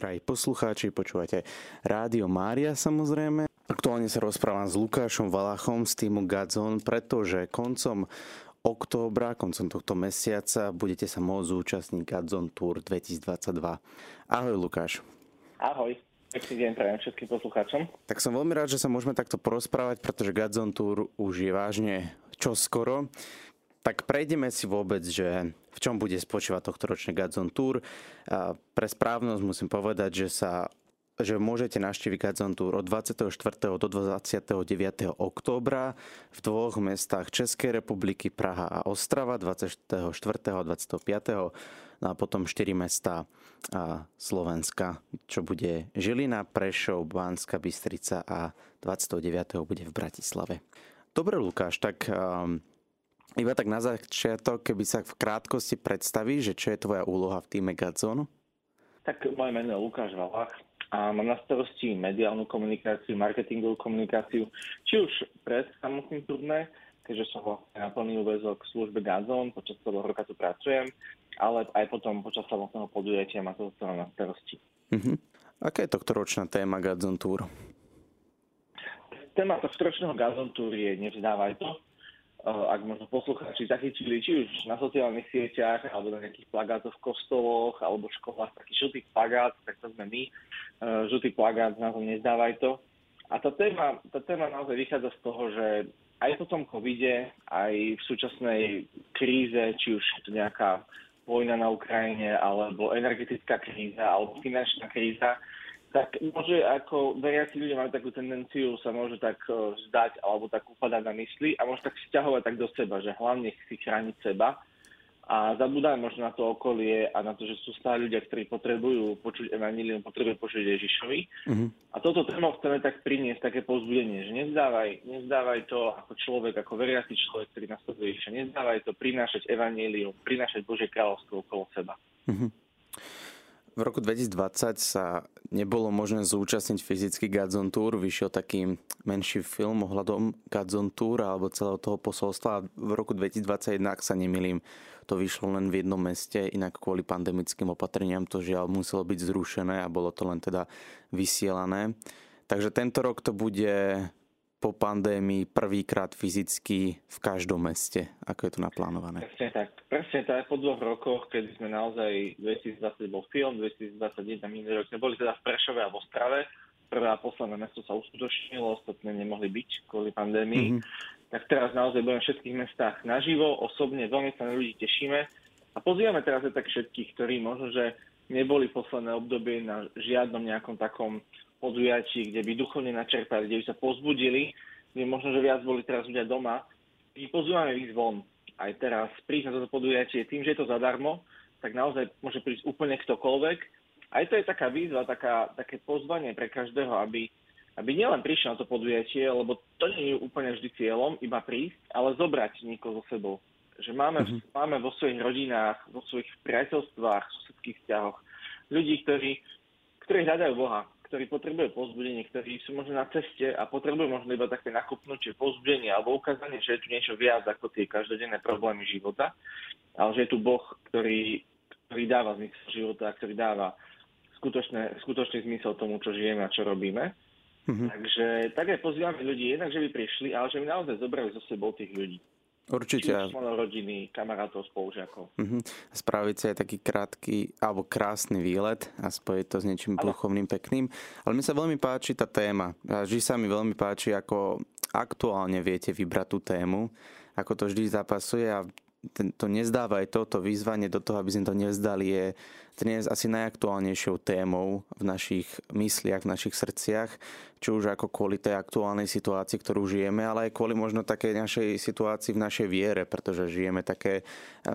Drahí poslucháči, počúvate Rádio Mária samozrejme. Aktuálne sa rozprávam s Lukášom Valachom z týmu Gadzon, pretože koncom októbra, koncom tohto mesiaca budete sa môcť zúčastniť Gadzon Tour 2022. Ahoj Lukáš. Ahoj. Pekný deň prajem všetkým poslucháčom. Tak som veľmi rád, že sa môžeme takto porozprávať, pretože Gadzon Tour už je vážne čoskoro. Tak prejdeme si vôbec, že v čom bude spočívať tohto ročné Gadzon Tour. Pre správnosť musím povedať, že sa že môžete navštíviť Gadzon Tour od 24. do 29. októbra v dvoch mestách Českej republiky, Praha a Ostrava, 24. a 25. No a potom 4 mesta Slovenska, čo bude Žilina, Prešov, Banská Bystrica a 29. bude v Bratislave. Dobre, Lukáš, tak um, iba tak na začiatok, keby sa v krátkosti predstaví, že čo je tvoja úloha v týme Gadzonu? Tak moje meno je Lukáš Valach a mám na starosti mediálnu komunikáciu, marketingovú komunikáciu, či už pred samotným turné, keďže som vlastne na plný úvezok v službe Gazon, počas celého roka tu pracujem, ale aj potom počas samotného podujatia má to na starosti. Uh-huh. Aká je tohto ročná téma Gazon Tour? Téma tohto ročného Gazon Tour je Nevzdávaj to, ak možno poslucháči zachytili, či už na sociálnych sieťach, alebo na nejakých plagátoch v kostoloch, alebo v školách, taký žltý plagát, tak to sme my, eh, žltý plagát s názvom Nezdávaj to. A tá téma, tá téma naozaj vychádza z toho, že aj po tom covide, aj v súčasnej kríze, či už je to nejaká vojna na Ukrajine, alebo energetická kríza, alebo finančná kríza, tak môže ako veriaci ľudia majú takú tendenciu sa môže tak e, zdať alebo tak upadať na mysli a môže tak vzťahovať tak do seba, že hlavne si chrániť seba a zabúdať možno na to okolie a na to, že sú stále ľudia, ktorí potrebujú počuť evanílium, potrebujú počuť Ježišovi. Mm-hmm. A toto tému chceme tak priniesť také pozbudenie, že nezdávaj, nezdávaj to ako človek, ako veriaci človek, ktorý nasleduje Ježiša. Nezdávaj to prinášať evanílium, prinášať Božie kráľovstvo okolo seba. Mm-hmm. V roku 2020 sa nebolo možné zúčastniť fyzicky Gadzon Tour, vyšiel taký menší film ohľadom Gadzon Tour alebo celého toho posolstva. V roku 2021, ak sa nemilím, to vyšlo len v jednom meste, inak kvôli pandemickým opatreniam to žiaľ muselo byť zrušené a bolo to len teda vysielané. Takže tento rok to bude po pandémii prvýkrát fyzicky v každom meste? Ako je to naplánované? Presne tak. Presne tak. Po dvoch rokoch, kedy sme naozaj 2020 bol film, 2021 minulý rok sme boli teda v Prešove a v Ostrave. Prvé a posledné mesto sa uskutočnilo, ostatné nemohli byť kvôli pandémii. Mm-hmm. Tak teraz naozaj budeme v všetkých mestách naživo, osobne, veľmi sa na ľudí tešíme. A pozývame teraz aj tak všetkých, ktorí možno, že neboli posledné obdobie na žiadnom nejakom takom podujatí, kde by duchovne načerpali, kde by sa pozbudili, kde možno, že viac boli teraz ľudia doma. My pozývame ich von. Aj teraz prísť na toto podujatie tým, že je to zadarmo, tak naozaj môže prísť úplne ktokoľvek. Aj to je taká výzva, taká, také pozvanie pre každého, aby, aby nielen prišiel na to podujatie, lebo to nie je úplne vždy cieľom, iba prísť, ale zobrať niekoho so sebou. Že máme, mm-hmm. máme vo svojich rodinách, vo svojich priateľstvách, susedských vzťahoch ľudí, ktorí, ktorí hľadajú Boha, ktorí potrebujú pozbudenie, ktorí sú možno na ceste a potrebujú možno iba také nakopnutie, pozbudenie alebo ukázanie, že je tu niečo viac ako tie každodenné problémy života, ale že je tu Boh, ktorý, ktorý dáva zmysel života, ktorý dáva skutočné, skutočný zmysel tomu, čo žijeme a čo robíme. Mm-hmm. Takže tak aj pozývame ľudí, jednak, že by prišli, ale že by naozaj zobrali so sebou tých ľudí. Určite. Či rodiny, kamarátov, spolužiakov. Uh-huh. Spraviť si aj taký krátky alebo krásny výlet a spojiť to s niečím ale... duchovným, pekným. Ale mi sa veľmi páči tá téma. Vždy sa mi veľmi páči, ako aktuálne viete vybrať tú tému, ako to vždy zapasuje a to nezdávaj to, to výzvanie do toho, aby sme to nevzdali, je dnes asi najaktuálnejšou témou v našich mysliach, v našich srdciach, či už ako kvôli tej aktuálnej situácii, ktorú žijeme, ale aj kvôli možno takej našej situácii v našej viere, pretože žijeme také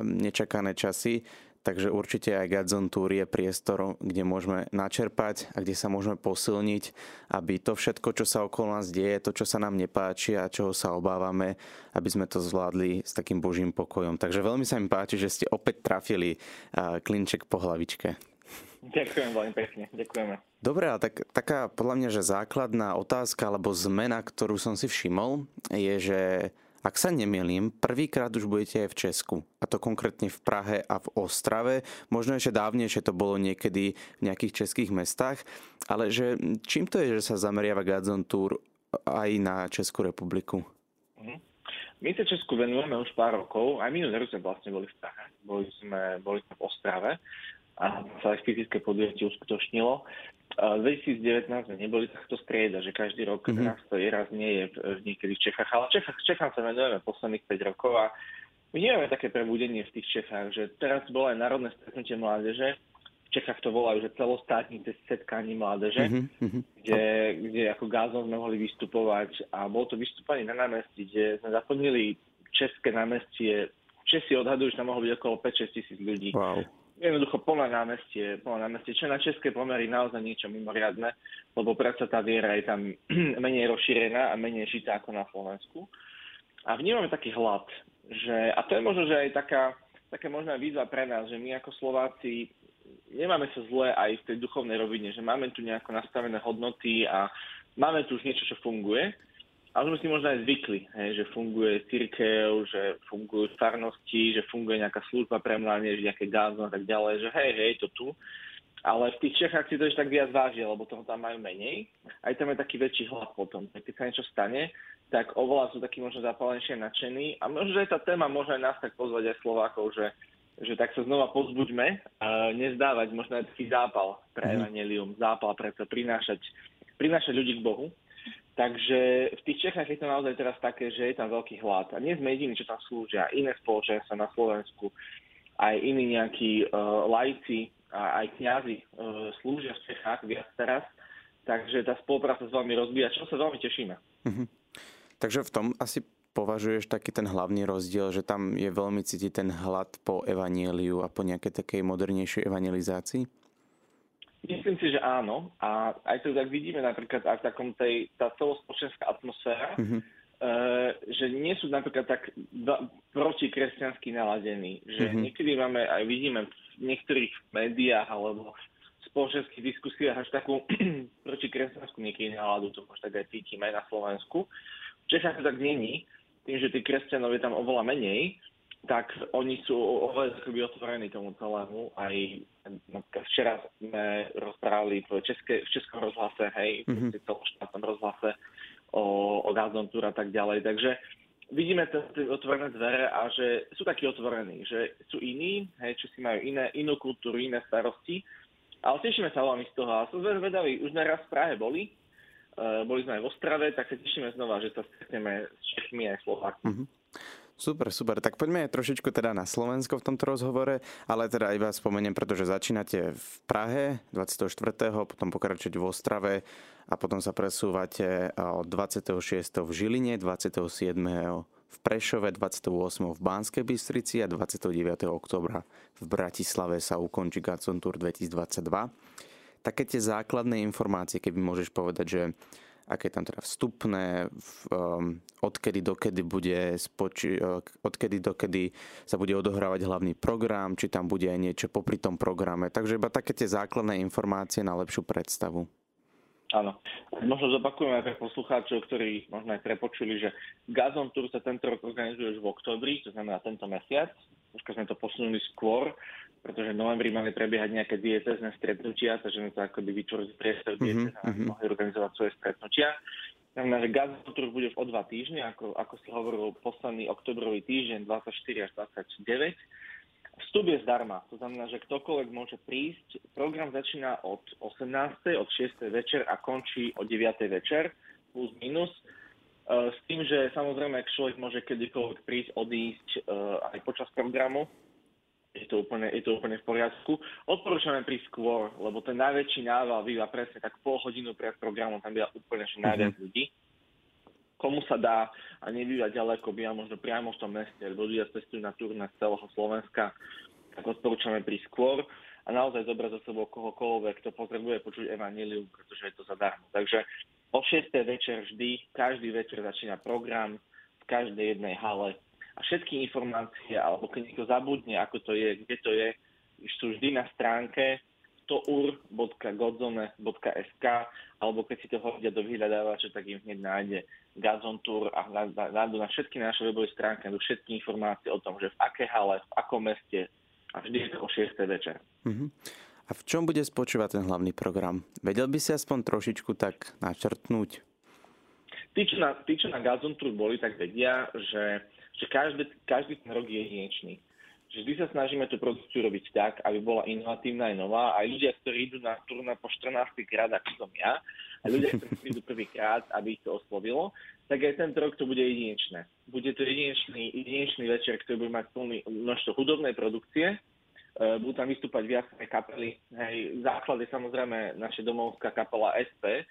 nečakané časy. Takže určite aj Gadzon Tour je priestor, kde môžeme načerpať a kde sa môžeme posilniť, aby to všetko, čo sa okolo nás deje, to, čo sa nám nepáči a čoho sa obávame, aby sme to zvládli s takým božím pokojom. Takže veľmi sa mi páči, že ste opäť trafili klinček po hlavičke. Ďakujem veľmi pekne, ďakujeme. Dobre, a tak, taká podľa mňa, že základná otázka alebo zmena, ktorú som si všimol, je, že Ak sa nemýlim, prvýkrát už budete aj v Česku, a to konkrétne v Prahe a v Ostrave. Možno ešte dávnejšie to bolo niekedy v nejakých českých mestách, ale že čím to je, že sa zameriava Gazon Tour aj na Českú republiku? Mhm. My sa Česku venujeme už pár rokov, aj minulý rok sme vlastne boli v Prahe, boli sme, boli sme v Ostrave a sa aj fyzické podujatie uskutočnilo. 2019 sme neboli takto strieda, že každý rok mm-hmm. nás to je raz nie je v, niekedy v Čechách, ale Čechách, Čechám sa venujeme posledných 5 rokov a my nemáme také prebudenie v tých Čechách, že teraz bolo aj národné stretnutie mládeže, v Čechách to volajú, že celostátnice setkanie mládeže, mm-hmm. kde, kde ako gázom sme mohli vystupovať a bolo to vystúpanie na námestí, kde sme zaplnili české námestie. Česi odhadujú, že tam mohlo byť okolo 5-6 tisíc ľudí. Wow jednoducho plné námestie, plné námestie, čo na české pomery naozaj niečo mimoriadne, lebo predsa tá viera je tam menej rozšírená a menej žitá ako na Slovensku. A vnímame taký hlad, že, a to je možno, že aj taká, taká možná výzva pre nás, že my ako Slováci nemáme sa zle aj v tej duchovnej rovine, že máme tu nejako nastavené hodnoty a máme tu už niečo, čo funguje, ale sme si možno aj zvykli, hej, že funguje církev, že fungujú farnosti, že funguje nejaká služba pre mládež, nejaké gázno a tak ďalej, že hej, hej, to tu. Ale v tých Čechách si to ešte tak viac vážia, lebo toho tam majú menej. Aj tam je taký väčší hlad potom. Keď sa niečo stane, tak oveľa sú takí možno zapálenšie nadšení. A možno, že aj tá téma môže aj nás tak pozvať aj Slovákov, že, že tak sa znova pozbuďme a nezdávať možno aj taký zápal pre mm. evanelium, zápal pre to prinášať, prinášať ľudí k Bohu Takže v tých Čechách je to naozaj teraz také, že je tam veľký hlad. A nie sme jediní, čo tam slúžia. Iné spoločenstva na Slovensku, aj iní nejakí uh, lajci, a aj kňazi uh, slúžia v Čechách viac teraz. Takže tá spolupráca s vami rozbíja, čo sa veľmi tešíme. Mm-hmm. Takže v tom asi považuješ taký ten hlavný rozdiel, že tam je veľmi cítiť ten hlad po evanieliu a po nejakej takej modernejšej evangelizácii? Myslím si, že áno. A aj to tak vidíme napríklad aj v takom tej, tá celospočenská atmosféra, mm-hmm. e, že nie sú napríklad tak proti kresťansky naladení. Že mm-hmm. niekedy máme, aj vidíme v niektorých médiách alebo spoločenských diskusiách až takú proti kresťanskú niekedy náladu, to možno tak aj cítime aj na Slovensku. V Čechách to tak není, tým, že tých kresťanov je tam oveľa menej, tak oni sú oveľa otvorení tomu celému. Aj včera sme rozprávali v, české, v Českom rozhlase, hej, mm-hmm. v celoštátnom rozhlase o, o Gazon Tour a tak ďalej. Takže vidíme tie otvorené dvere a že sú takí otvorení, že sú iní, hej, čo si majú iné, inú kultúru, iné starosti. Ale tešíme sa veľmi z toho. A som zvedaví, už sme raz v Prahe boli, uh, boli sme aj v Ostrave, tak sa tešíme znova, že sa stretneme s Čechmi aj Slovákmi. Mm-hmm. Super, super. Tak poďme trošičku teda na Slovensko v tomto rozhovore, ale teda iba spomeniem, pretože začínate v Prahe 24., potom pokračujete v Ostrave a potom sa presúvate od 26. v Žiline, 27. v Prešove, 28. v Banskej Bystrici a 29. oktobra v Bratislave sa ukončí Gacon Tour 2022. Také tie základné informácie, keby môžeš povedať, že aké je tam teda vstupné, um, odkedy dokedy bude spoči, uh, odkedy dokedy sa bude odohrávať hlavný program, či tam bude aj niečo popri tom programe. Takže iba také tie základné informácie na lepšiu predstavu. Áno. Možno zopakujeme aj pre poslucháčov, ktorí možno aj prepočuli, že Gazon Tour sa tento rok organizuje už v oktobri, to znamená tento mesiac. Troška sme to posunuli skôr, pretože v novembri mali prebiehať nejaké diecezne stretnutia, takže sme to akoby vytvorili priestor diecezne mm-hmm. mohli organizovať svoje stretnutia. Znamená, že Gazotrh bude o dva týždne, ako, ako si hovoril, posledný oktobrový týždeň 24 až 29. Vstup je zdarma, to znamená, že ktokoľvek môže prísť. Program začína od 18. od 6. večer a končí o 9. večer, plus minus. E, s tým, že samozrejme, človek môže kedykoľvek prísť, odísť e, aj počas programu, je to úplne, je to úplne v poriadku. Odporúčame prísť skôr, lebo ten najväčší nával býva presne tak pol hodinu pred programom, tam býva úplne že najviac mm-hmm. ľudí. Komu sa dá a nebýva ďaleko, býva možno priamo v tom meste, lebo ľudia cestujú na turné z celého Slovenska, tak odporúčame prísť skôr a naozaj zobrať za sebou kohokoľvek, kto potrebuje počuť evanilium, pretože je to zadarmo. Takže o 6. večer vždy, každý večer začína program v každej jednej hale a všetky informácie, alebo keď niekto zabudne, ako to je, kde to je, sú vždy na stránke tour.godzone.sk alebo keď si to hodia do vyhľadávača, tak im hneď nájde Gazon Tour a nájdu na všetky naše webové stránky, nájdu všetky informácie o tom, že v aké hale, v akom meste a vždy je to o 6. večer. Uh-huh. A v čom bude spočívať ten hlavný program? Vedel by si aspoň trošičku tak načrtnúť? Tí, čo na, tí, čo na Gazon Tour boli, tak vedia, že, že každý, každý ten rok je jedinečný vždy sa snažíme tú produkciu robiť tak, aby bola inovatívna aj nová. Aj ľudia, ktorí idú na turné po 14 krát, ako som ja, a ľudia, ktorí idú prvýkrát, aby ich to oslovilo, tak aj tento rok to bude jedinečné. Bude to jedinečný, jedinečný večer, ktorý bude mať plný množstvo hudobnej produkcie, e, budú tam vystúpať viaceré kapely. Hej, základ je samozrejme naša domovská kapela SP,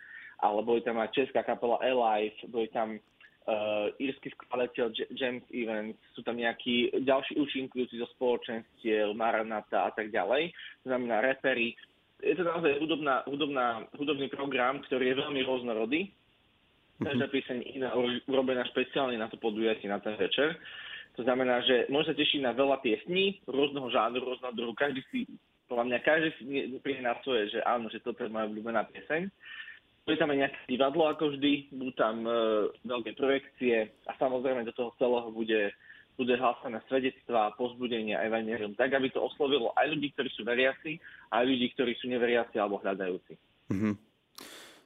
ale bude tam aj česká kapela Alive, bude tam uh, írsky skladateľ James Evans, sú tam nejakí ďalší účinkujúci zo spoločenstiev, Maranata a tak ďalej, to znamená repery. Je to naozaj hudobná, hudobná, hudobný program, ktorý je veľmi rôznorodý. Mhm. Každá pieseň iná urobená špeciálne na to podujatie, na ten večer. To znamená, že môže sa tešiť na veľa piesní, rôzneho žánru, rôzneho druhu. Každý si, podľa mňa, každý si príde na svoje, že áno, že toto je moja obľúbená pieseň. Bude tam aj nejaké divadlo ako vždy, budú tam e, veľké projekcie a samozrejme do toho celého bude, bude hlásané svedectvá, pozbudenia, evanelium, tak aby to oslovilo aj ľudí, ktorí sú veriaci, aj ľudí, ktorí sú neveriaci alebo hľadajúci. Mm-hmm.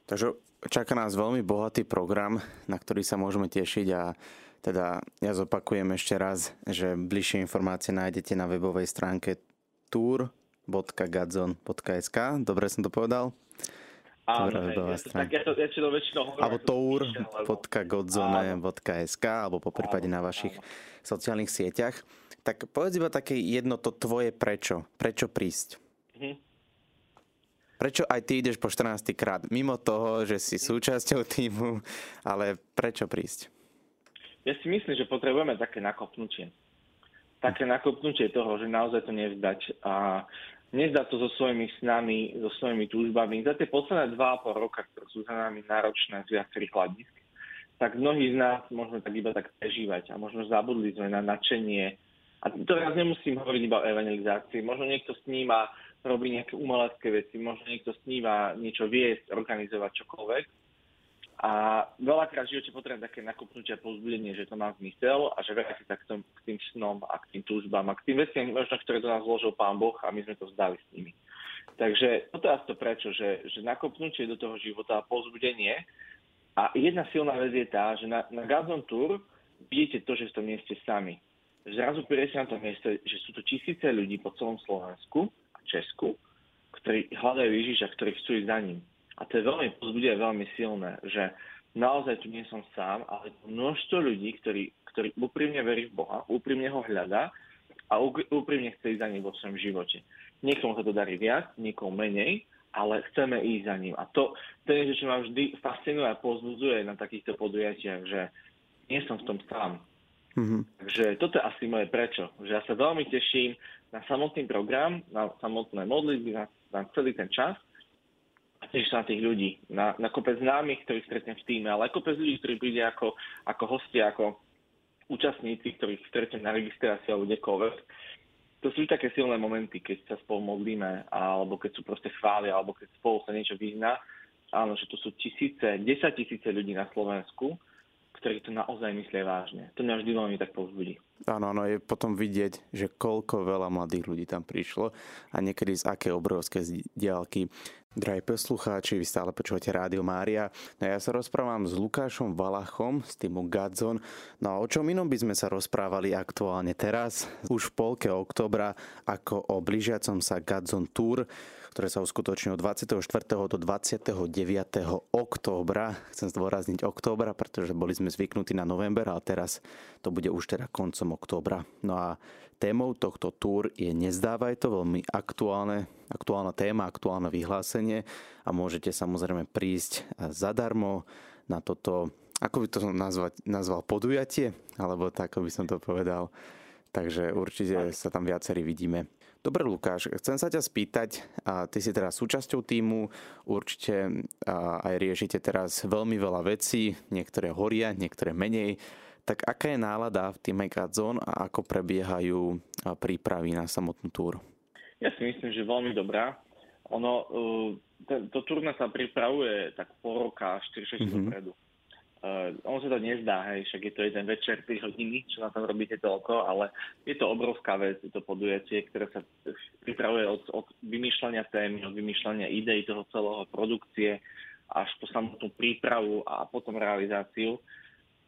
Takže čaká nás veľmi bohatý program, na ktorý sa môžeme tešiť a teda ja zopakujem ešte raz, že bližšie informácie nájdete na webovej stránke tour.gadzon.sk. Dobre som to povedal? Áno, hej, ja, to, tak ja to, ja to väčšinou hovorím. Alebo tour.godzone.sk alebo po prípade na vašich áno. sociálnych sieťach. Tak povedz iba také jedno to tvoje prečo. Prečo prísť? Mhm. Prečo aj ty ideš po 14. krát? Mimo toho, že si mhm. súčasťou týmu, ale prečo prísť? Ja si myslím, že potrebujeme také nakopnutie. Také nakopnutie toho, že naozaj to nevzdať. A nezdá to so svojimi snami, so svojimi túžbami. Za tie posledné dva a pol roka, ktoré sú za nami náročné z viacerých hľadisk, tak mnohí z nás môžeme tak iba tak prežívať a možno zabudli sme na nadšenie. A teraz nemusím hovoriť iba o evangelizácii. Možno niekto sníma, robí nejaké umelecké veci, možno niekto sníva niečo viesť, organizovať čokoľvek. A veľakrát v živote potrebujem také nakopnutie a povzbudenie, že to má zmysel a že vráti sa k, tom, k tým snom a k tým túžbám a k tým veciam, možno, ktoré do nás vložil Pán Boh a my sme to vzdali s nimi. Takže toto je to prečo, že, že nakopnutie do toho života a povzbudenie. A jedna silná vec je tá, že na, na Gazon Tour vidíte to, že v tom nie ste sami. Zrazu prídete na to miesto, že sú to tisíce ľudí po celom Slovensku a Česku, ktorí hľadajú Ježiša, ktorí chcú ísť za ním to je veľmi pozbudivé, veľmi silné, že naozaj tu nie som sám, ale množstvo ľudí, ktorí, ktorí úprimne verí v Boha, úprimne ho hľadá a úprimne chce ísť za ním vo svojom živote. Niekomu sa to darí viac, niekomu menej, ale chceme ísť za ním. A to, to je niečo, čo ma vždy fascinuje a pozbudzuje na takýchto podujatiach, že nie som v tom sám. Mm-hmm. Takže toto je asi moje prečo. Že ja sa veľmi teším na samotný program, na samotné modlitby, na, na celý ten čas tiež sa na tých ľudí, na, na kopec známych, ktorých stretnem v týme, ale aj kopec ľudí, ktorí príde ako, ako hostia, ako účastníci, ktorých stretnem na registrácii alebo kdekoľvek. To sú také silné momenty, keď sa spolu modlíme, alebo keď sú proste chvália, alebo keď spolu sa niečo vyzná. Áno, že to sú tisíce, desať tisíce ľudí na Slovensku, ktorí to naozaj myslia vážne. To mňa vždy veľmi tak povzbudí. Áno, áno, je potom vidieť, že koľko veľa mladých ľudí tam prišlo a niekedy z aké obrovské diálky. Drahí poslucháči, vy stále počúvate Rádio Mária. No ja sa rozprávam s Lukášom Valachom z týmu Gadzon. No a o čom inom by sme sa rozprávali aktuálne teraz, už v polke oktobra, ako o blížiacom sa Gadzon Tour, ktoré sa uskutoční od 24. do 29. októbra. Chcem zdôrazniť októbra, pretože boli sme zvyknutí na november, ale teraz to bude už teda koncom októbra. No a témou tohto túr je Nezdávaj to, veľmi aktuálne, aktuálna téma, aktuálne vyhlásenie a môžete samozrejme prísť zadarmo na toto, ako by to nazvať, nazval podujatie, alebo tak, by som to povedal. Takže určite sa tam viacerí vidíme. Dobre, Lukáš, chcem sa ťa spýtať, a ty si teraz súčasťou týmu, určite aj riešite teraz veľmi veľa vecí, niektoré horia, niektoré menej. Tak aká je nálada v týme Gadzon a ako prebiehajú prípravy na samotnú túr? Ja si myslím, že veľmi dobrá. Ono, uh, ten, to turné sa pripravuje tak pol roka, 4-6 mm-hmm. dopredu. Uh, ono sa to nezdá, hej, však je to jeden večer, 3 hodiny, čo na tom robíte toľko, ale je to obrovská vec, je to podujatie, ktoré sa pripravuje od, od vymýšľania témy, od vymýšľania ideí toho celého produkcie až po samotnú prípravu a potom realizáciu,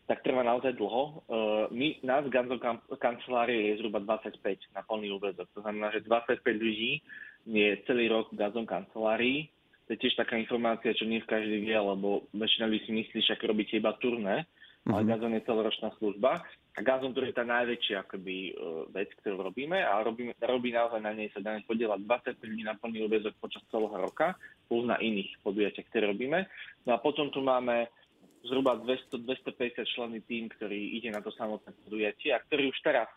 tak trvá naozaj dlho. Uh, my, nás Ganzo kancelárie je zhruba 25 na plný úvezok. To znamená, že 25 ľudí je celý rok v Gazon kancelárii, to je tiež taká informácia, čo nie v každý vie, lebo väčšina ľudí si myslí, že ak robíte iba turné, mm-hmm. ale mhm. Gazon je celoročná služba. A Gazon to je tá najväčšia akoby, uh, vec, ktorú robíme a robíme, robí naozaj na nej sa dá podielať 25 ľudí na plný úvezok počas celého roka, plus na iných podujatiach, ktoré robíme. No a potom tu máme zhruba 200-250 členný tým, ktorý ide na to samotné podujatie a ktorý už teraz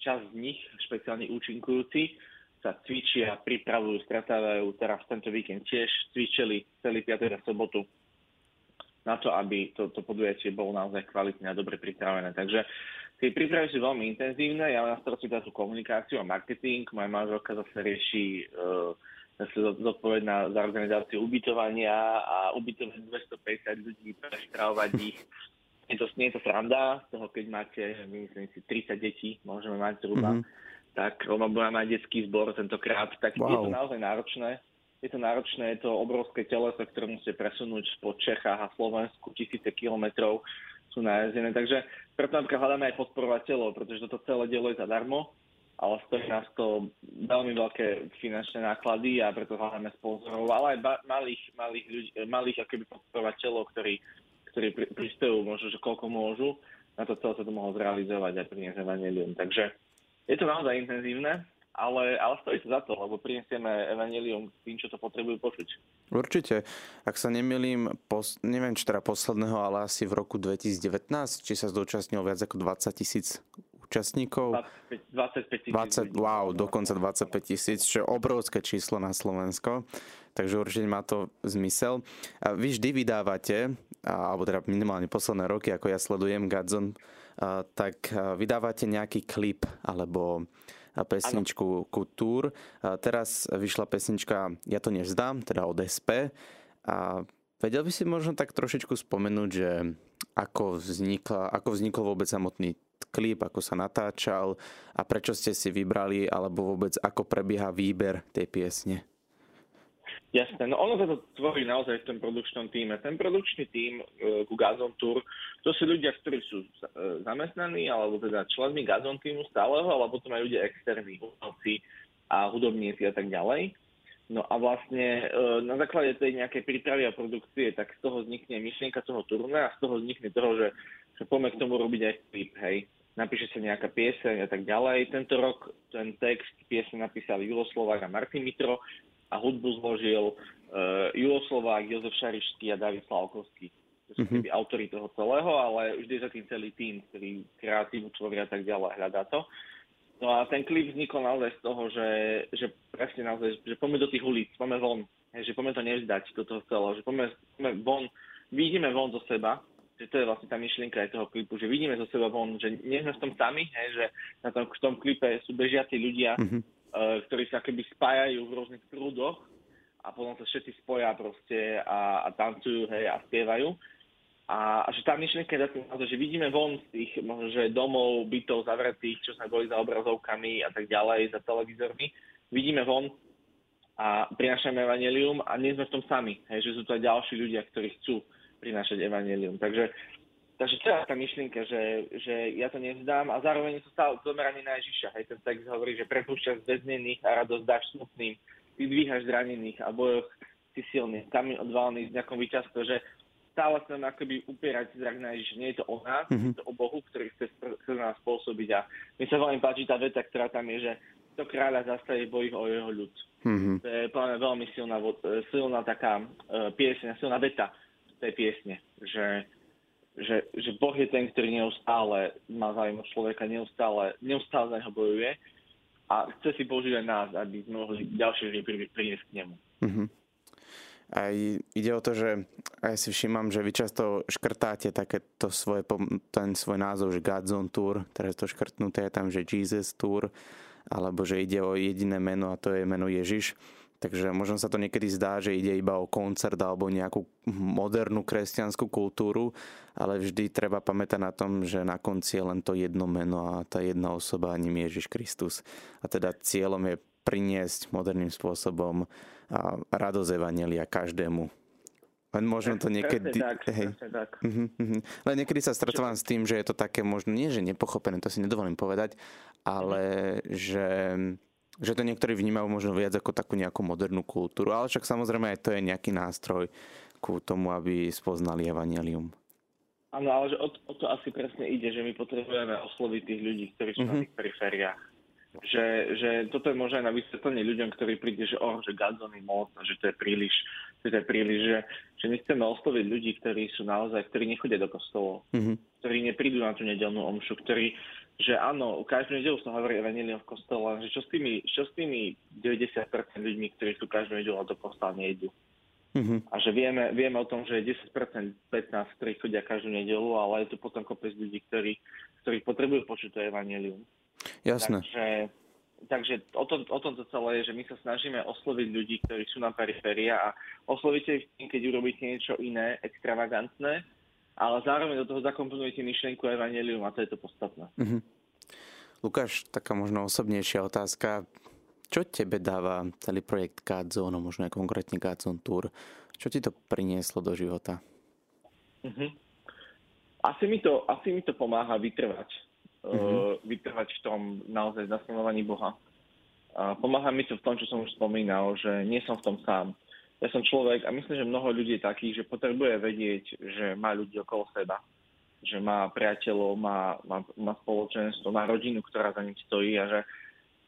čas z nich, špeciálne účinkujúci, sa cvičia, pripravujú, stretávajú. Teraz tento víkend tiež cvičili celý piatok a sobotu na to, aby to, to podujatie bolo naozaj kvalitne a dobre pripravené. Takže tie prípravy sú veľmi intenzívne. Ja mám na starosti tú komunikáciu a marketing. Moja manželka zase rieši uh, zase zodpovedná za organizáciu ubytovania a ubytovať 250 ľudí, preštravovať ich. Je to, nie je to sranda, z toho keď máte, myslím si, 30 detí, môžeme mať zhruba. Mm-hmm tak Roma bude mať detský zbor tentokrát, tak wow. je to naozaj náročné. Je to náročné, je to obrovské teleso, ktoré musíte presunúť po Čechách a Slovensku, tisíce kilometrov sú najezdené. Takže preto napríklad hľadáme aj podporovateľov, pretože toto celé dielo je zadarmo, ale stojí nás to veľmi veľké finančné náklady a preto hľadáme sponzorov, ale aj ba- malých, malých, ľudí, malých akoby podporovateľov, ktorí, ktorí prispejú možno, že koľko môžu, na to celé sa to mohlo zrealizovať a priniesť evanelium. Takže je to naozaj intenzívne, ale, ale stojí to za to, lebo prinesieme evanelium tým, čo to potrebujú počuť. Určite. Ak sa nemýlim, pos, neviem, či teda posledného, ale asi v roku 2019, či sa zúčastnilo viac ako 20 tisíc účastníkov. 25 tisíc. wow, dokonca 25 tisíc, čo je obrovské číslo na Slovensko. Takže určite má to zmysel. A vy vždy vydávate, alebo teda minimálne posledné roky, ako ja sledujem Gadzon, tak vydávate nejaký klip alebo pesničku Kultúr. Teraz vyšla pesnička Ja to nevzdám, teda od SP. A vedel by si možno tak trošičku spomenúť, že ako, vznikla, ako vznikol vôbec samotný klip, ako sa natáčal a prečo ste si vybrali, alebo vôbec ako prebieha výber tej piesne? Jasné, no ono sa to tvorí naozaj v tom produkčnom týme. Ten produkčný tím e, ku Gazon Tour, to sú ľudia, ktorí sú e, zamestnaní, alebo teda členmi Gazon týmu stáleho, alebo to majú ľudia externí, umelci a hudobníci a tak ďalej. No a vlastne e, na základe tej nejakej prípravy a produkcie, tak z toho vznikne myšlienka toho turné a z toho vznikne toho, že, že poďme k tomu robiť aj klip, hej. Napíše sa nejaká pieseň a tak ďalej. Tento rok ten text piesne napísali Julo Slovák a Martin Mitro a hudbu zložil uh, Julo Slovák, Jozef Šarišský a David Slavkovský. To sú mm-hmm. autory toho celého, ale vždy za tým celý tým, ktorý kreatívu tvorí a tak ďalej, hľadá to. No a ten klip vznikol naozaj z toho, že, že presne naozaj, že poďme do tých ulic, poďme von, hej, že poďme to nevzdať do toho celého, že poďme, poďme von, vidíme von zo seba, že to je vlastne tá myšlienka aj toho klipu, že vidíme zo seba von, že nie sme v tom sami, hej, že na tom, v tom klipe sú bežiaci ľudia, mm-hmm E, ktorí sa keby spájajú v rôznych prúdoch a potom sa všetci spoja proste a, a tancujú, hej, a spievajú. A, a že tá myšlienka je na to, že vidíme von z tých možno, že domov, bytov zavretých, čo sme boli za obrazovkami a tak ďalej, za televízormi, vidíme von a prinášame evanelium a nie sme v tom sami, hej, že sú to aj ďalší ľudia, ktorí chcú prinášať evanelium. Takže Takže je tá myšlienka, že, že ja to nevzdám a zároveň to stále zameranie na Ježiša. Hej, ten text hovorí, že prepúšťaš zväznených a radosť dáš smutným, ty dvíhaš zranených a bojoch si silný, tam je odvalený s nejakom víťazstvom, že stále chceme akoby upierať zrak na Ježiša. Nie je to o nás, mm-hmm. je to o Bohu, ktorý chce, chce nás spôsobiť. A mi sa veľmi páči tá veta, ktorá tam je, že to kráľa zastaví bojich o jeho ľud. Mm-hmm. To je plne veľmi silná, silná taká uh, piesňa, silná veta tej piesne, že že, že Boh je ten, ktorý neustále má záujem človeka, neustále, neustále za neho bojuje a chce si používať nás, aby sme mohli ďalšie ľudí priniesť k nemu. Mm-hmm. Aj ide o to, že aj si všímam, že vy často škrtáte takéto svoje, ten svoj názov, že Godzone Tour, teraz to škrtnuté je tam, že Jesus Tour, alebo že ide o jediné meno a to je meno Ježiš. Takže možno sa to niekedy zdá, že ide iba o koncert alebo nejakú modernú kresťanskú kultúru, ale vždy treba pamätať na tom, že na konci je len to jedno meno a tá jedna osoba, ním Ježiš Kristus. A teda cieľom je priniesť moderným spôsobom radosť Evangelia každému. Len možno to niekedy... Tak, hej. tak. Uh-huh, uh-huh. Len niekedy sa stretávam s tým, že je to také možno, nie že nepochopené, to si nedovolím povedať, ale že že to niektorí vnímajú možno viac ako takú nejakú modernú kultúru, ale však samozrejme aj to je nejaký nástroj ku tomu, aby spoznali evanelium. Áno, ale že o, o to asi presne ide, že my potrebujeme osloviť tých ľudí, ktorí sú mm-hmm. na mhm. tých perifériách. Že, že toto je možno aj na vysvetlenie ľuďom, ktorí príde, že oh, že Gadzon je moc, že to je príliš, že to je príliš, že, že my chceme osloviť ľudí, ktorí sú naozaj, ktorí nechodia do kostolov, mm-hmm. ktorí neprídu na tú nedelnú omšu, ktorí, že áno, každú nedelu sa hovorí evanelium v kostole, že čo s tými, čo s tými 90% ľuďmi, ktorí sú každú nedelu do kostola nejdu. Mm-hmm. A že vieme, vieme o tom, že je 10%, 15, ktorí chodia každú nedelu, ale je tu potom kopec ľudí, ktorí, ktorí potrebujú počuť to evanelium. Jasné. Takže, takže o, tom, o tom to celé je, že my sa snažíme osloviť ľudí, ktorí sú na periférii a oslovíte ich tým, keď urobíte niečo iné, extravagantné, ale zároveň do toho zakomponujete myšlienku Evangelium a to je to podstatné. Mm-hmm. Lukáš, taká možno osobnejšia otázka. Čo tebe dáva celý projekt Godzone, možno aj konkrétne Godzone Tour? Čo ti to prinieslo do života? Mm-hmm. Asi, mi to, asi mi to pomáha vytrvať. Mm-hmm. Vytrvať v tom naozaj zasnulovaní Boha. Uh, pomáha mi to v tom, čo som už spomínal, že nie som v tom sám ja som človek a myslím, že mnoho ľudí je takých, že potrebuje vedieť, že má ľudí okolo seba, že má priateľov, má, má, má spoločenstvo, má rodinu, ktorá za ním stojí a že,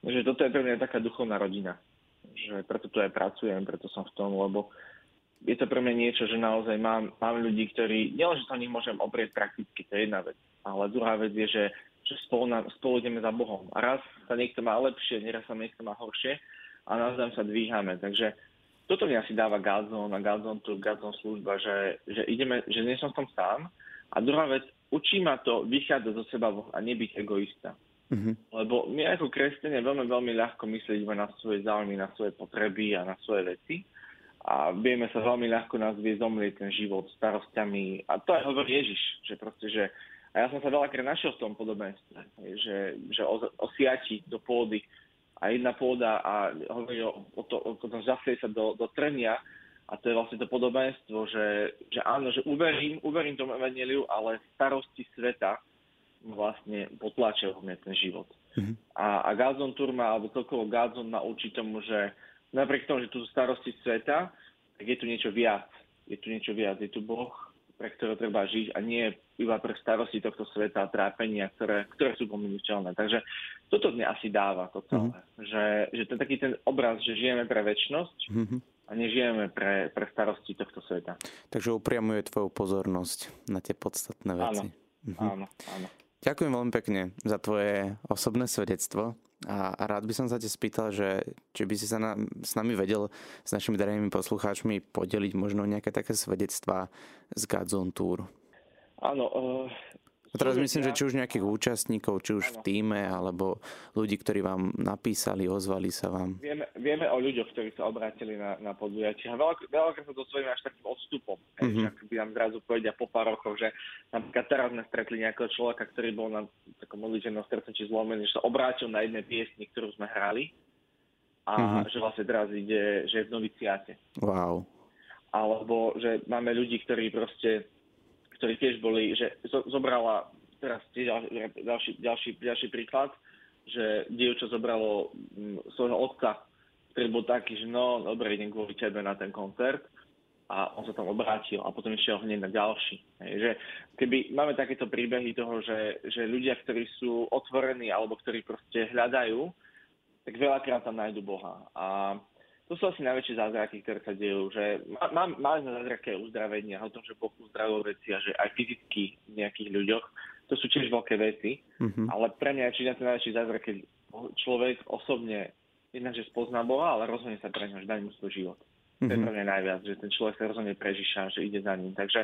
že toto je pre mňa taká duchovná rodina. Že preto tu aj pracujem, preto som v tom, lebo je to pre mňa niečo, že naozaj mám, mám ľudí, ktorí, nielen, sa o nich môžem oprieť prakticky, to je jedna vec, ale druhá vec je, že, že spolu, na, spolu ideme za Bohom. A raz sa niekto má lepšie, neraz sa niekto má horšie a navzájom sa dvíhame. Takže toto mi asi dáva Gazon a Gazon tu, Gazon služba, že, že ideme, že nie som tam sám. A druhá vec, učí ma to vychádzať zo seba a nebyť egoista. Mm-hmm. Lebo my ako kresťania veľmi, veľmi ľahko myslíme na svoje záujmy, na svoje potreby a na svoje veci. A vieme sa veľmi ľahko nazvieť zomrieť ten život starostiami. A to aj hovorí Ježiš, že proste, že a ja som sa veľakrát našiel v tom podobenstve, že, že o, o siati do pôdy a jedna pôda a hovorí o, o, to, o tom zaslie sa do, do trenia a to je vlastne to podobenstvo, že, že áno, že uverím, uverím tomu evaneliu, ale starosti sveta vlastne potlačia mňa ten život. Mm-hmm. A, a Gazon Turma, alebo celkovo Gazon ma učí tomu, že napriek tomu, že tu sú starosti sveta, tak je tu niečo viac. Je tu niečo viac. Je tu Boh, pre ktorého treba žiť a nie iba pre starosti tohto sveta a trápenia, ktoré, ktoré sú pomysliteľné. Takže toto mne asi dáva to celé. Mm-hmm. Že, že ten taký ten obraz, že žijeme pre väčšnosť mm-hmm. a nežijeme pre, pre starosti tohto sveta. Takže upriamuje tvoju pozornosť na tie podstatné veci. Áno, mm-hmm. áno, áno. Ďakujem veľmi pekne za tvoje osobné svedectvo a rád by som sa te spýtal, že či by si sa na, s nami vedel, s našimi darenými poslucháčmi podeliť možno nejaké také svedectvá z Godzone Tour. Áno, uh, a teraz myslím, že či už nejakých účastníkov, či už v týme, alebo ľudí, ktorí vám napísali, ozvali sa vám. Vieme, vieme o ľuďoch, ktorí sa obrátili na, na podujatie. A veľa, veľakrát sa dosvojíme až takým odstupom. Mm-hmm. Že by nám zrazu povedia po pár rokoch, že napríklad teraz sme stretli nejakého človeka, ktorý bol na takom modlitevnom stretnutí zlomený, že sa obrátil na jednej piesni, ktorú sme hrali a mm-hmm. že vlastne teraz ide, že je v noviciáte. Wow. Alebo že máme ľudí, ktorí proste ktorí tiež boli, že zobrala, teraz ďalší, ďalší, ďalší príklad, že dievča zobralo mm, svojho otca, ktorý bol taký, že no, dobre, idem kvôli tebe na ten koncert a on sa tam obrátil a potom išiel hneď na ďalší. Hej, že keby máme takéto príbehy toho, že, že ľudia, ktorí sú otvorení alebo ktorí proste hľadajú, tak veľakrát tam nájdu Boha. A to sú asi najväčšie zázraky, ktoré sa dejú. Že má, mali sme zázraky uzdravenia, o tom, že Boh uzdravil veci a že aj fyzicky v nejakých ľuďoch. To sú tiež veľké veci, mm-hmm. ale pre mňa je či ten najväčší zázrak, keď človek osobne jednak, že spozná Boha, ale rozhodne sa pre ňo, že dá mu svoj život. Mm-hmm. To je mhm. pre mňa najviac, že ten človek sa rozhodne pre Ježiša, že ide za ním. Takže,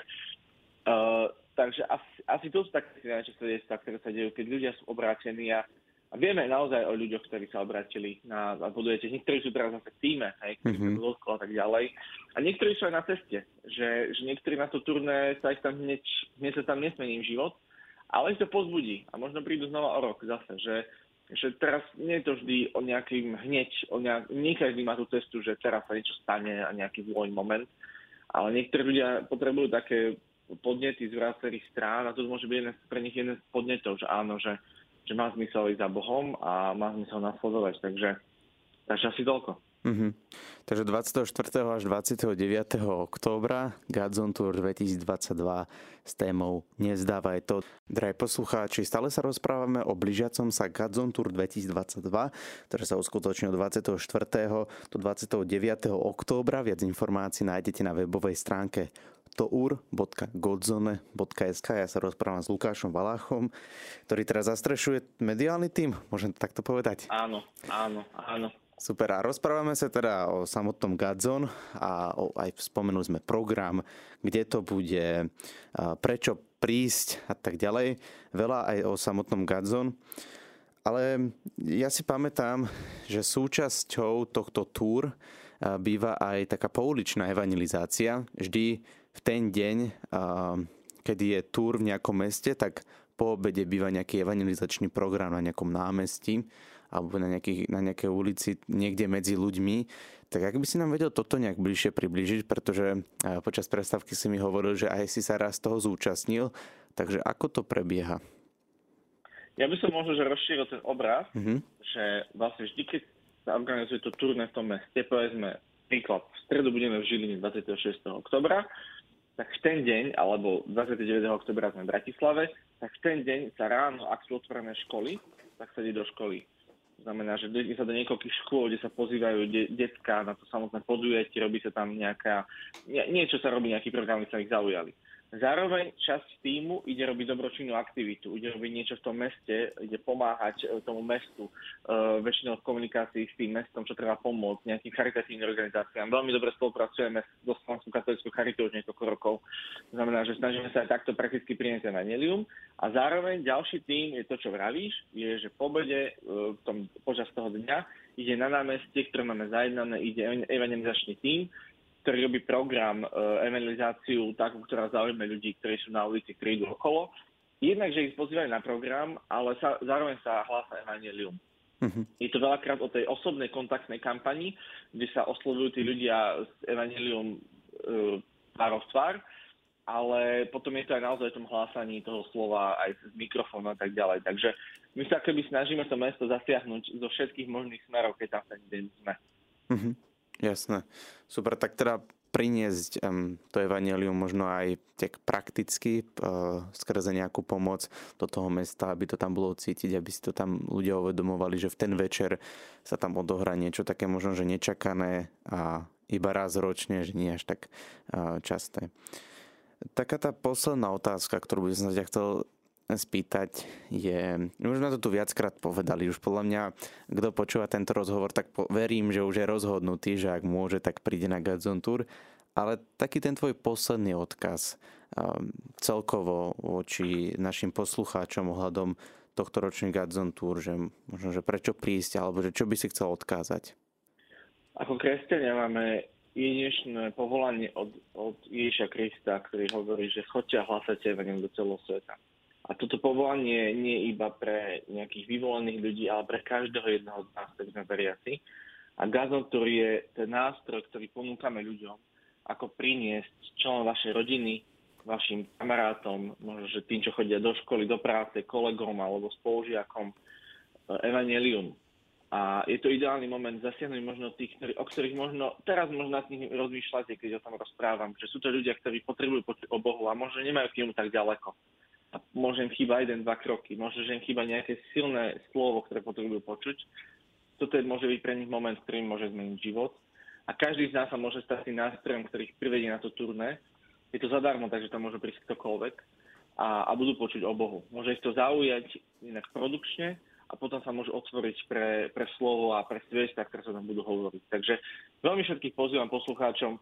uh, takže asi, asi to sú také najväčšie svedectvá, ktoré sa dejú, keď ľudia sú obrátení a A vieme naozaj o ľuďoch, ktorí sa obratili na, na podujete. Niektorí sú teraz zase v týme, hej, ktorí mm-hmm. sa a tak ďalej. A niektorí sú aj na ceste, že, že niektorí na to turné sa ich tam hneď, hneď sa tam nesmení život, ale ich to pozbudí a možno prídu znova o rok zase, že, že teraz nie je to vždy o nejakým hneď, o nejak, nie každý má tú cestu, že teraz sa niečo stane a nejaký vôľný moment, ale niektorí ľudia potrebujú také podnety z viacerých strán a to môže byť jeden, pre nich jeden z podnetov, že áno, že že má zmysel ísť za Bohom a má zmysel nasledovať. Takže, takže asi toľko. Mm-hmm. Takže 24. až 29. októbra Godzone Tour 2022 s témou Nezdávaj to. Drahí poslucháči, stále sa rozprávame o blížiacom sa Godzone Tour 2022, ktoré sa uskutoční od 24. do 29. októbra. Viac informácií nájdete na webovej stránke tour.godzone.sk. Ja sa rozprávam s Lukášom Valáchom, ktorý teraz zastrešuje mediálny tým, môžem to takto povedať? Áno, áno, áno. Super, a rozprávame sa teda o samotnom Gadzon a o, aj spomenuli sme program, kde to bude, prečo prísť a tak ďalej. Veľa aj o samotnom Gadzon. Ale ja si pamätám, že súčasťou tohto túr býva aj taká pouličná evangelizácia. Vždy v ten deň, kedy je túr v nejakom meste, tak po obede býva nejaký evangelizačný program na nejakom námestí alebo na, nejaký, na nejakej ulici niekde medzi ľuďmi. Tak ak by si nám vedel toto nejak bližšie priblížiť, pretože počas predstavky si mi hovoril, že aj si sa raz toho zúčastnil, takže ako to prebieha? Ja by som možno, že rozšíril ten obraz, mm-hmm. že vlastne vždy, keď sa organizuje to turné v tom meste, povedzme, príklad, v stredu budeme v Žiline 26. oktobra, tak v ten deň, alebo 29. oktobra sme v Bratislave, tak v ten deň sa ráno, ak sú otvorené školy, tak sa ide do školy. To znamená, že ide sa do niekoľkých škôl, kde sa pozývajú de- detská na to samotné podujatie, robí sa tam nejaká, nie, niečo sa robí, nejaký program, sa ich zaujali. Zároveň časť týmu ide robiť dobročinnú aktivitu, ide robiť niečo v tom meste, ide pomáhať e, tomu mestu, uh, väčšinou v komunikácii s tým mestom, čo treba pomôcť, nejakým charitatívnym organizáciám. Veľmi dobre spolupracujeme s Slovenskou katolickou charitou už niekoľko rokov. To znamená, že snažíme sa aj takto prakticky priniesť evanelium. A zároveň ďalší tým je to, čo vravíš, je, že po obede, v tom, počas toho dňa, ide na námestie, ktoré máme zajednané, ide evangelizačný tým, ktorý robí program e, evangelizáciu takú, ktorá zaujíma ľudí, ktorí sú na ulici, ktorí idú okolo. Jednak, že ich pozývajú na program, ale sa, zároveň sa hlása evangelium. Uh-huh. Je to veľakrát o tej osobnej kontaktnej kampani, kde sa oslovujú tí ľudia s evangelium e, tvárov tvár, ale potom je to aj naozaj v tom hlásaní toho slova aj z mikrofónu a tak ďalej. Takže my sa keby snažíme to mesto zasiahnuť zo všetkých možných smerov, keď tam ten deň sme. Uh-huh. Jasné. Super, tak teda priniesť um, to evanelium možno aj tak prakticky uh, skrze nejakú pomoc do toho mesta, aby to tam bolo cítiť, aby si to tam ľudia uvedomovali, že v ten večer sa tam odohrá niečo také možno, že nečakané a iba raz ročne, že nie až tak uh, časté. Taká tá posledná otázka, ktorú by som sa chcel spýtať je, už sme to tu viackrát povedali, už podľa mňa, kto počúva tento rozhovor, tak po, verím, že už je rozhodnutý, že ak môže, tak príde na Gadzon Tour, ale taký ten tvoj posledný odkaz um, celkovo voči našim poslucháčom ohľadom tohto ročný Gadzon Tour, že možno, že prečo prísť, alebo že čo by si chcel odkázať? Ako kresťania máme jedinečné povolanie od, od Ježiša Krista, ktorý hovorí, že chodte a hlasajte do celého sveta. A toto povolanie nie iba pre nejakých vyvolených ľudí, ale pre každého jedného z nás, ktorí sme veriaci. A Gazon, ktorý je ten nástroj, ktorý ponúkame ľuďom, ako priniesť členom vašej rodiny, vašim kamarátom, možno, že tým, čo chodia do školy, do práce, kolegom alebo spolužiakom, e, evanelium. A je to ideálny moment zasiahnuť možno tých, ktorí, o ktorých možno, teraz možno nad nich rozmýšľate, keď o tom rozprávam, že sú to ľudia, ktorí potrebujú počuť o Bohu a možno nemajú k nemu tak ďaleko a môže im chýba jeden, dva kroky. Možno, že im chýba nejaké silné slovo, ktoré potrebujú počuť. Toto je, môže byť pre nich moment, ktorý môže zmeniť život. A každý z nás sa môže stať tým nástrojom, ktorý ich privedie na to turné. Je to zadarmo, takže tam môže prísť ktokoľvek a, a budú počuť o Bohu. Môže ich to zaujať inak produkčne a potom sa môžu otvoriť pre, pre slovo a pre sviesta, ktoré sa tam budú hovoriť. Takže veľmi všetkých pozývam poslucháčom,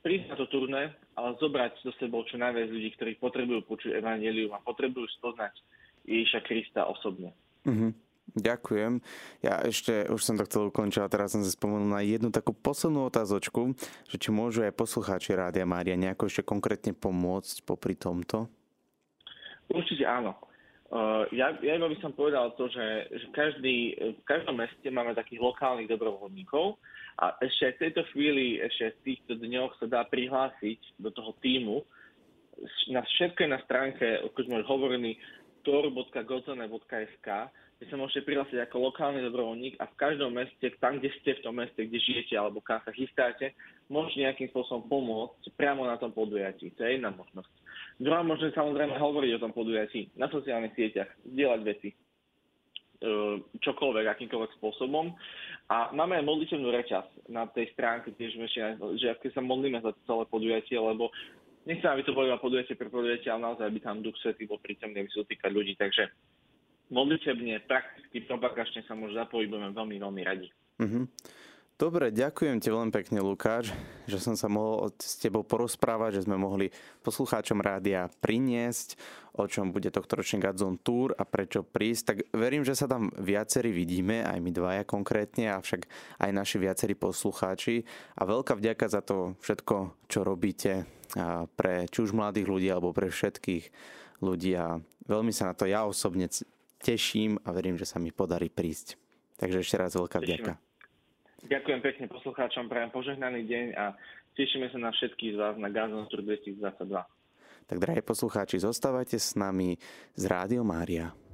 prísť na to turné, ale zobrať do sebou čo najviac ľudí, ktorí potrebujú počuť evanelium a potrebujú spoznať Ježiša Krista osobne. Mm-hmm. Ďakujem. Ja ešte, už som to chcel ukončiť, a teraz som sa spomenul na jednu takú poslednú otázočku, že či môžu aj poslucháči Rádia Mária nejako ešte konkrétne pomôcť popri tomto? Určite áno. Uh, ja, ja iba by som povedal to, že, že každý, v každom meste máme takých lokálnych dobrovoľníkov a ešte aj v tejto chvíli, ešte v týchto dňoch sa dá prihlásiť do toho týmu. Na všetko je na stránke, ako sme hovorili, tor.gozone.sk vy sa môžete prihlásiť ako lokálny dobrovoľník a v každom meste, tam, kde ste v tom meste, kde žijete alebo kam sa chystáte, môžete nejakým spôsobom pomôcť priamo na tom podujatí. To je jedna možnosť. Druhá možnosť samozrejme hovoriť o tom podujatí na sociálnych sieťach, zdieľať veci čokoľvek, akýmkoľvek spôsobom. A máme aj modlitevnú reťaz na tej stránke, tiež že keď sa modlíme za celé podujatie, lebo nechcem, aby to bolo iba podujatie pre podujatie, ale naozaj by tam Duch Svetý bol prítomný, aby sa dotýkať ľudí. Takže modlitebne, prakticky, propagačne sa môže zapojiť, budeme veľmi, veľmi radi. Mm-hmm. Dobre, ďakujem ti veľmi pekne, Lukáš, že som sa mohol s tebou porozprávať, že sme mohli poslucháčom rádia priniesť, o čom bude tohto ročný Gadzon Tour a prečo prísť. Tak verím, že sa tam viacerí vidíme, aj my dvaja konkrétne, avšak aj naši viacerí poslucháči. A veľká vďaka za to všetko, čo robíte pre či už mladých ľudí, alebo pre všetkých ľudí. A veľmi sa na to ja osobne teším a verím, že sa mi podarí prísť. Takže ešte raz veľká vďaka. Ďakujem pekne poslucháčom, prajem požehnaný deň a tešíme sa na všetkých z vás na Gazon 2022. Tak drahí poslucháči, zostávajte s nami z Rádio Mária.